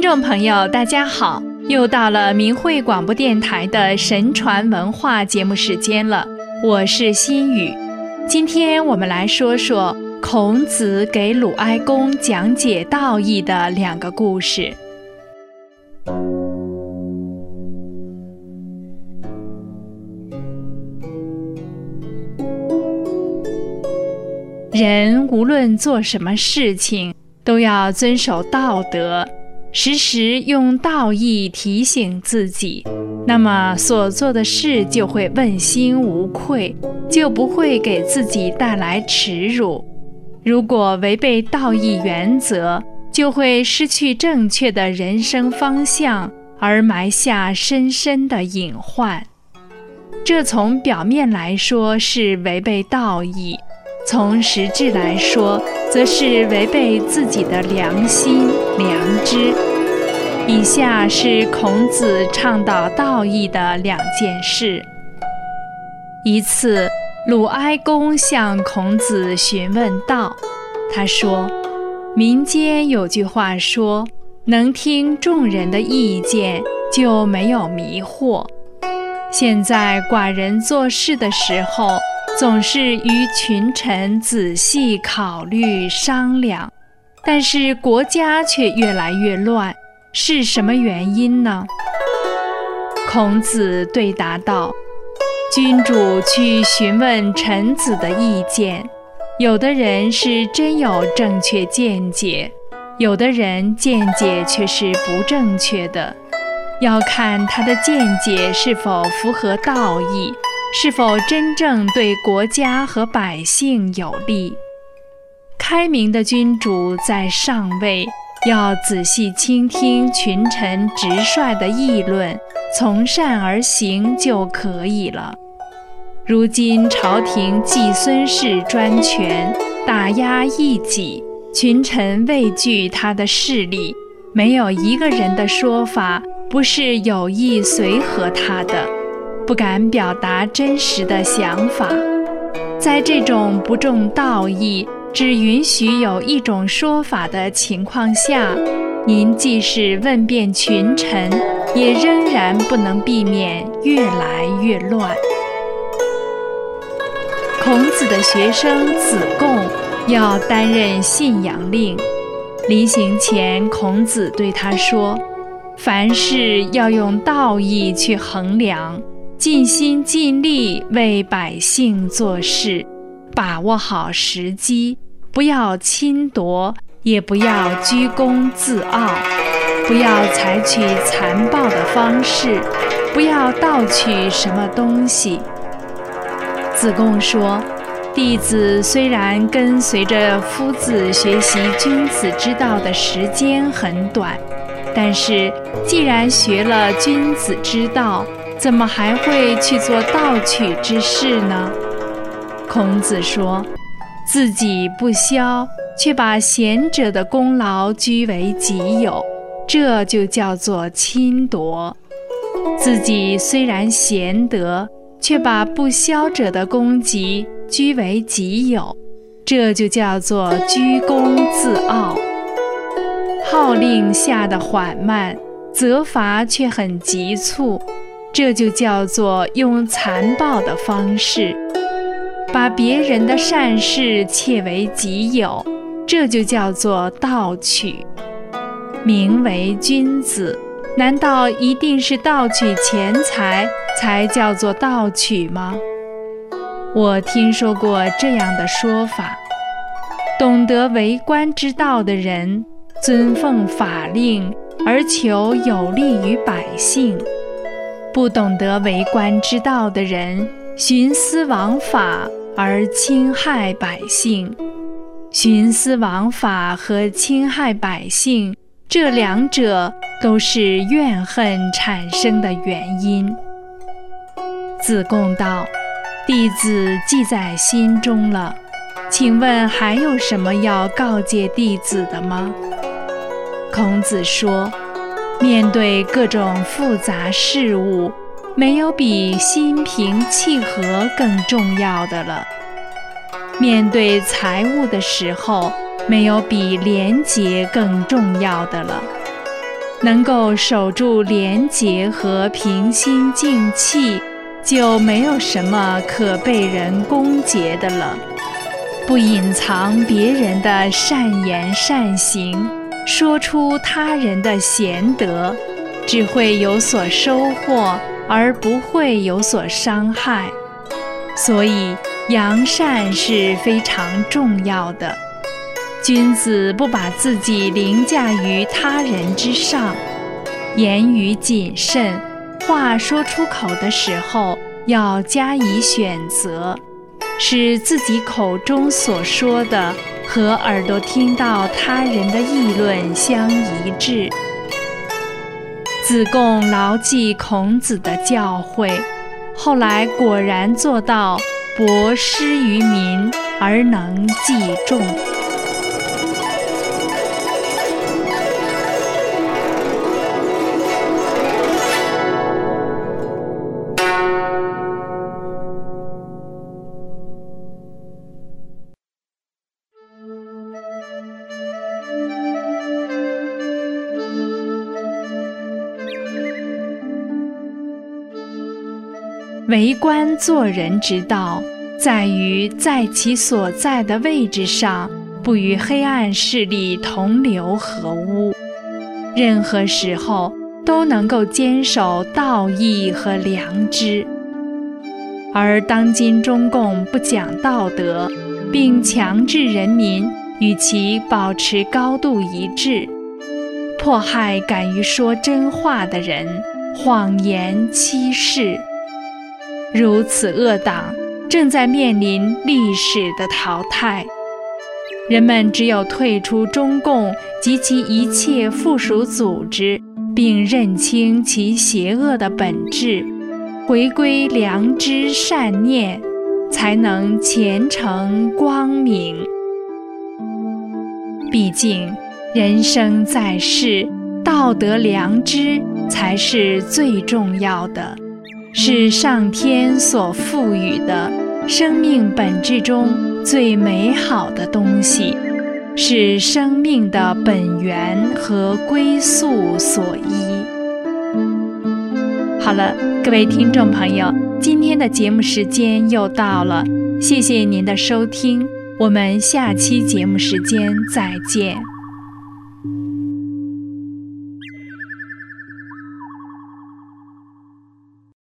听众朋友，大家好！又到了明慧广播电台的神传文化节目时间了，我是心雨。今天我们来说说孔子给鲁哀公讲解道义的两个故事。人无论做什么事情，都要遵守道德。时时用道义提醒自己，那么所做的事就会问心无愧，就不会给自己带来耻辱。如果违背道义原则，就会失去正确的人生方向，而埋下深深的隐患。这从表面来说是违背道义，从实质来说，则是违背自己的良心、良知。以下是孔子倡导道义的两件事。一次，鲁哀公向孔子询问道，他说：“民间有句话说，能听众人的意见，就没有迷惑。现在寡人做事的时候，总是与群臣仔细考虑商量，但是国家却越来越乱。”是什么原因呢？孔子对答道：“君主去询问臣子的意见，有的人是真有正确见解，有的人见解却是不正确的。要看他的见解是否符合道义，是否真正对国家和百姓有利。开明的君主在上位。”要仔细倾听群臣直率的议论，从善而行就可以了。如今朝廷季孙氏专权，打压异己，群臣畏惧他的势力，没有一个人的说法不是有意随和他的，不敢表达真实的想法。在这种不重道义。只允许有一种说法的情况下，您即使问遍群臣，也仍然不能避免越来越乱。孔子的学生子贡要担任信阳令，临行前，孔子对他说：“凡事要用道义去衡量，尽心尽力为百姓做事。”把握好时机，不要侵夺，也不要居功自傲，不要采取残暴的方式，不要盗取什么东西。子贡说：“弟子虽然跟随着夫子学习君子之道的时间很短，但是既然学了君子之道，怎么还会去做盗取之事呢？”孔子说：“自己不肖，却把贤者的功劳居为己有，这就叫做侵夺；自己虽然贤德，却把不肖者的功绩居为己有，这就叫做居功自傲。号令下的缓慢，责罚却很急促，这就叫做用残暴的方式。”把别人的善事窃为己有，这就叫做盗取。名为君子，难道一定是盗取钱财才叫做盗取吗？我听说过这样的说法：懂得为官之道的人，尊奉法令而求有利于百姓；不懂得为官之道的人，徇私枉法。而侵害百姓，徇私枉法和侵害百姓这两者都是怨恨产生的原因。子贡道：“弟子记在心中了，请问还有什么要告诫弟子的吗？”孔子说：“面对各种复杂事物。”没有比心平气和更重要的了。面对财物的时候，没有比廉洁更重要的了。能够守住廉洁和平心静气，就没有什么可被人攻讦的了。不隐藏别人的善言善行，说出他人的贤德，只会有所收获，而不会有所伤害。所以，扬善是非常重要的。君子不把自己凌驾于他人之上，言语谨慎，话说出口的时候要加以选择，使自己口中所说的和耳朵听到他人的议论相一致。子贡牢记孔子的教诲，后来果然做到博施于民而能济众。为官做人之道，在于在其所在的位置上，不与黑暗势力同流合污，任何时候都能够坚守道义和良知。而当今中共不讲道德，并强制人民与其保持高度一致，迫害敢于说真话的人，谎言欺世。如此恶党正在面临历史的淘汰，人们只有退出中共及其一切附属组织，并认清其邪恶的本质，回归良知善念，才能前程光明。毕竟，人生在世，道德良知才是最重要的。是上天所赋予的生命本质中最美好的东西，是生命的本源和归宿所依。好了，各位听众朋友，今天的节目时间又到了，谢谢您的收听，我们下期节目时间再见。